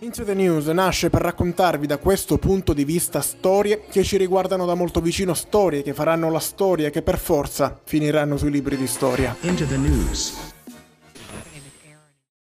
Into the News nasce per raccontarvi da questo punto di vista storie che ci riguardano da molto vicino, storie che faranno la storia e che per forza finiranno sui libri di storia. Into the News.